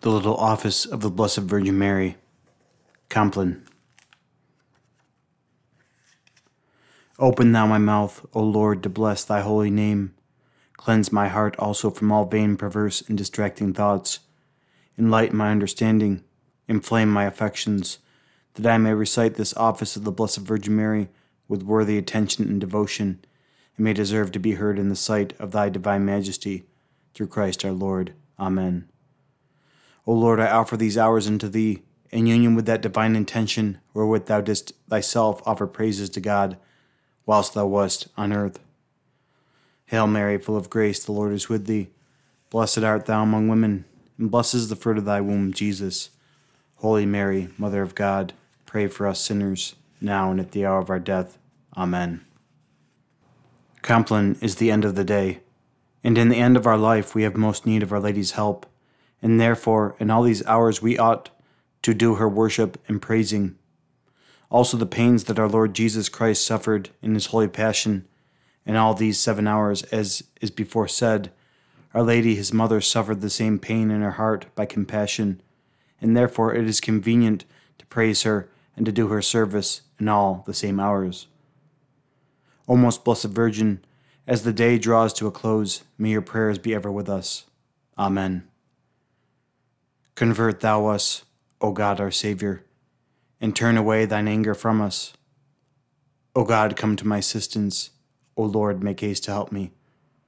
The Little Office of the Blessed Virgin Mary, Compline. Open thou my mouth, O Lord, to bless thy holy name. Cleanse my heart also from all vain, perverse, and distracting thoughts. Enlighten my understanding, inflame my affections, that I may recite this office of the Blessed Virgin Mary with worthy attention and devotion, and may deserve to be heard in the sight of thy divine majesty, through Christ our Lord. Amen. O Lord, I offer these hours unto thee, in union with that divine intention wherewith thou didst thyself offer praises to God, whilst thou wast on earth. Hail Mary, full of grace, the Lord is with thee. Blessed art thou among women, and blessed is the fruit of thy womb, Jesus. Holy Mary, Mother of God, pray for us sinners, now and at the hour of our death. Amen. Compline is the end of the day, and in the end of our life we have most need of Our Lady's help and therefore in all these hours we ought to do her worship and praising. Also, the pains that our Lord Jesus Christ suffered in his holy passion, in all these seven hours, as is before said, Our Lady, his mother, suffered the same pain in her heart by compassion, and therefore it is convenient to praise her and to do her service in all the same hours. O most blessed Virgin, as the day draws to a close, may your prayers be ever with us. Amen. Convert thou us, O God our Saviour, and turn away thine anger from us. O God, come to my assistance. O Lord, make haste to help me.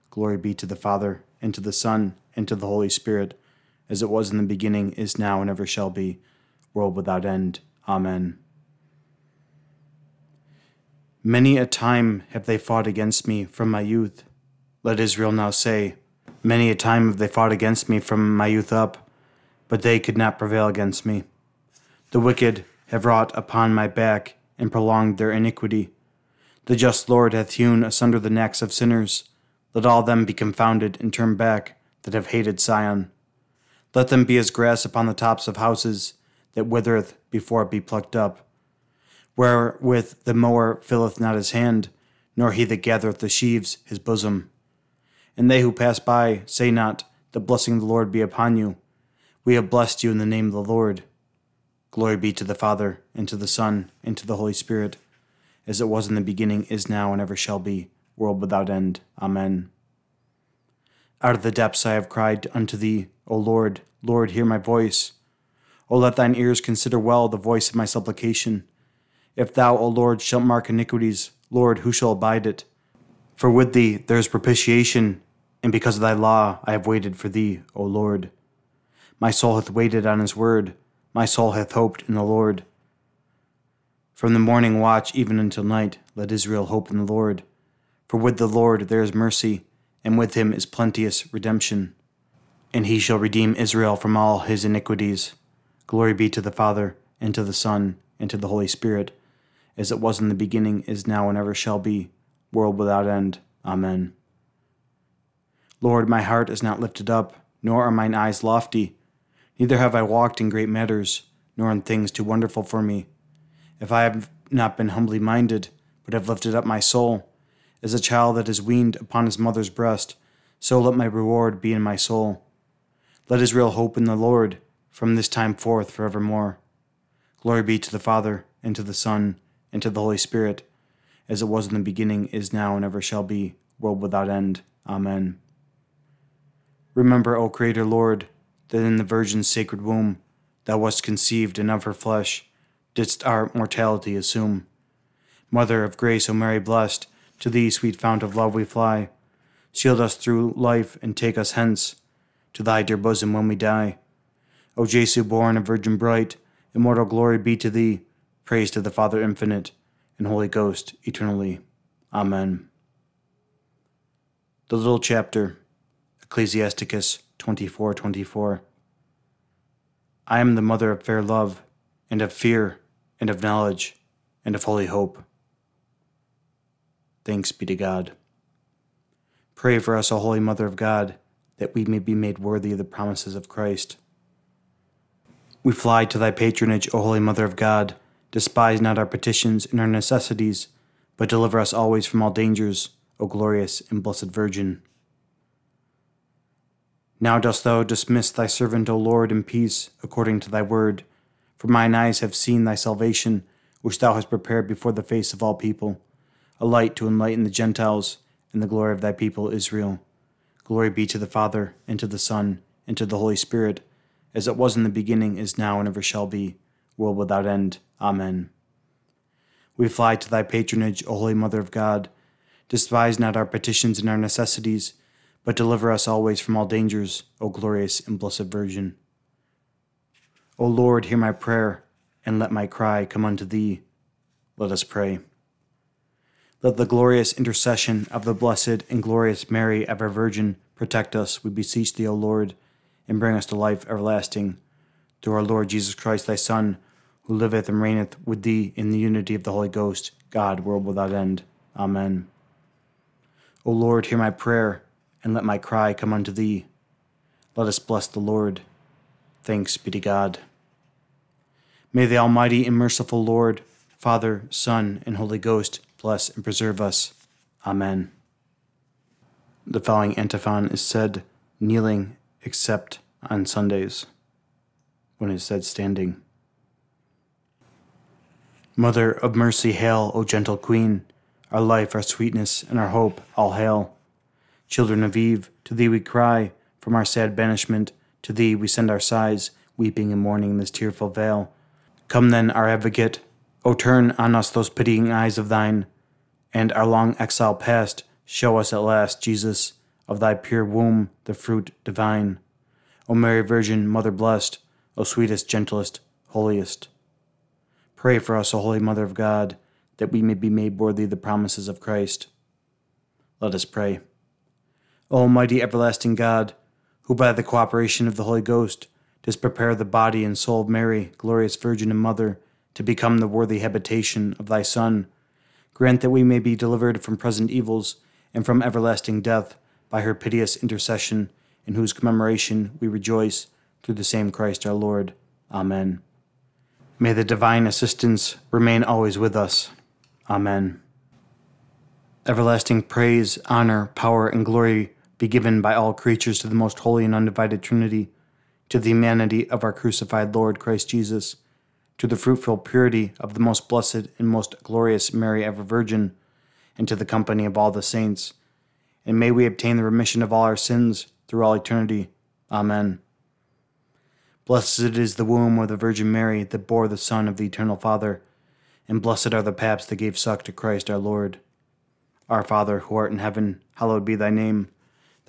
Glory be to the Father, and to the Son, and to the Holy Spirit, as it was in the beginning, is now, and ever shall be, world without end. Amen. Many a time have they fought against me from my youth. Let Israel now say, Many a time have they fought against me from my youth up but they could not prevail against me. The wicked have wrought upon my back and prolonged their iniquity. The just Lord hath hewn asunder the necks of sinners. Let all them be confounded and turn back that have hated Sion. Let them be as grass upon the tops of houses, that withereth before it be plucked up. Wherewith the mower filleth not his hand, nor he that gathereth the sheaves his bosom. And they who pass by say not, The blessing of the Lord be upon you we have blessed you in the name of the Lord. Glory be to the Father, and to the Son, and to the Holy Spirit, as it was in the beginning, is now, and ever shall be, world without end. Amen. Out of the depths I have cried unto thee, O Lord, Lord, hear my voice. O let thine ears consider well the voice of my supplication. If thou, O Lord, shalt mark iniquities, Lord, who shall abide it? For with thee there is propitiation, and because of thy law I have waited for thee, O Lord. My soul hath waited on his word. My soul hath hoped in the Lord. From the morning watch even until night, let Israel hope in the Lord. For with the Lord there is mercy, and with him is plenteous redemption. And he shall redeem Israel from all his iniquities. Glory be to the Father, and to the Son, and to the Holy Spirit, as it was in the beginning, is now, and ever shall be, world without end. Amen. Lord, my heart is not lifted up, nor are mine eyes lofty Neither have I walked in great matters, nor in things too wonderful for me. If I have not been humbly minded, but have lifted up my soul, as a child that is weaned upon his mother's breast, so let my reward be in my soul. Let Israel hope in the Lord from this time forth forevermore. Glory be to the Father, and to the Son, and to the Holy Spirit, as it was in the beginning, is now, and ever shall be, world without end. Amen. Remember, O Creator Lord, that in the Virgin's sacred womb thou wast conceived, and of her flesh didst our mortality assume. Mother of grace, O Mary blessed, to thee, sweet fount of love, we fly. Shield us through life, and take us hence to thy dear bosom when we die. O Jesu, born of Virgin bright, immortal glory be to thee. Praise to the Father infinite, and Holy Ghost eternally. Amen. The little chapter, Ecclesiasticus 24 24. I am the mother of fair love, and of fear, and of knowledge, and of holy hope. Thanks be to God. Pray for us, O Holy Mother of God, that we may be made worthy of the promises of Christ. We fly to thy patronage, O Holy Mother of God. Despise not our petitions and our necessities, but deliver us always from all dangers, O glorious and blessed Virgin. Now dost thou dismiss thy servant, O Lord, in peace, according to thy word. For mine eyes have seen thy salvation, which thou hast prepared before the face of all people, a light to enlighten the Gentiles, and the glory of thy people Israel. Glory be to the Father, and to the Son, and to the Holy Spirit, as it was in the beginning, is now, and ever shall be, world without end. Amen. We fly to thy patronage, O Holy Mother of God. Despise not our petitions and our necessities but deliver us always from all dangers, O glorious and blessed Virgin. O Lord, hear my prayer, and let my cry come unto thee. Let us pray. Let the glorious intercession of the blessed and glorious Mary, ever Virgin, protect us, we beseech thee, O Lord, and bring us to life everlasting. Through our Lord Jesus Christ, thy Son, who liveth and reigneth with thee in the unity of the Holy Ghost, God, world without end. Amen. O Lord, hear my prayer and let my cry come unto thee. Let us bless the Lord. Thanks be to God. May the Almighty and merciful Lord, Father, Son, and Holy Ghost bless and preserve us. Amen. The following antiphon is said kneeling except on Sundays, when it is said standing. Mother of mercy, hail, O gentle Queen, our life, our sweetness, and our hope, all hail. Children of Eve, to thee we cry, from our sad banishment, to thee we send our sighs, weeping and mourning in this tearful vale. Come then, our advocate, O turn on us those pitying eyes of thine, and our long exile past, show us at last, Jesus, of thy pure womb the fruit divine. O Mary Virgin, Mother blessed, O sweetest, gentlest, holiest. Pray for us, O Holy Mother of God, that we may be made worthy the promises of Christ. Let us pray. Almighty everlasting God, who by the cooperation of the Holy Ghost dost prepare the body and soul of Mary, glorious Virgin and Mother, to become the worthy habitation of thy Son, grant that we may be delivered from present evils and from everlasting death by her piteous intercession, in whose commemoration we rejoice through the same Christ our Lord. Amen. May the divine assistance remain always with us. Amen. Everlasting praise, honor, power, and glory be given by all creatures to the most holy and undivided Trinity, to the humanity of our crucified Lord Christ Jesus, to the fruitful purity of the most blessed and most glorious Mary ever Virgin, and to the company of all the saints. And may we obtain the remission of all our sins through all eternity. Amen. Blessed is the womb of the Virgin Mary that bore the Son of the Eternal Father, and blessed are the paps that gave suck to Christ our Lord. Our Father, who art in heaven, hallowed be thy name.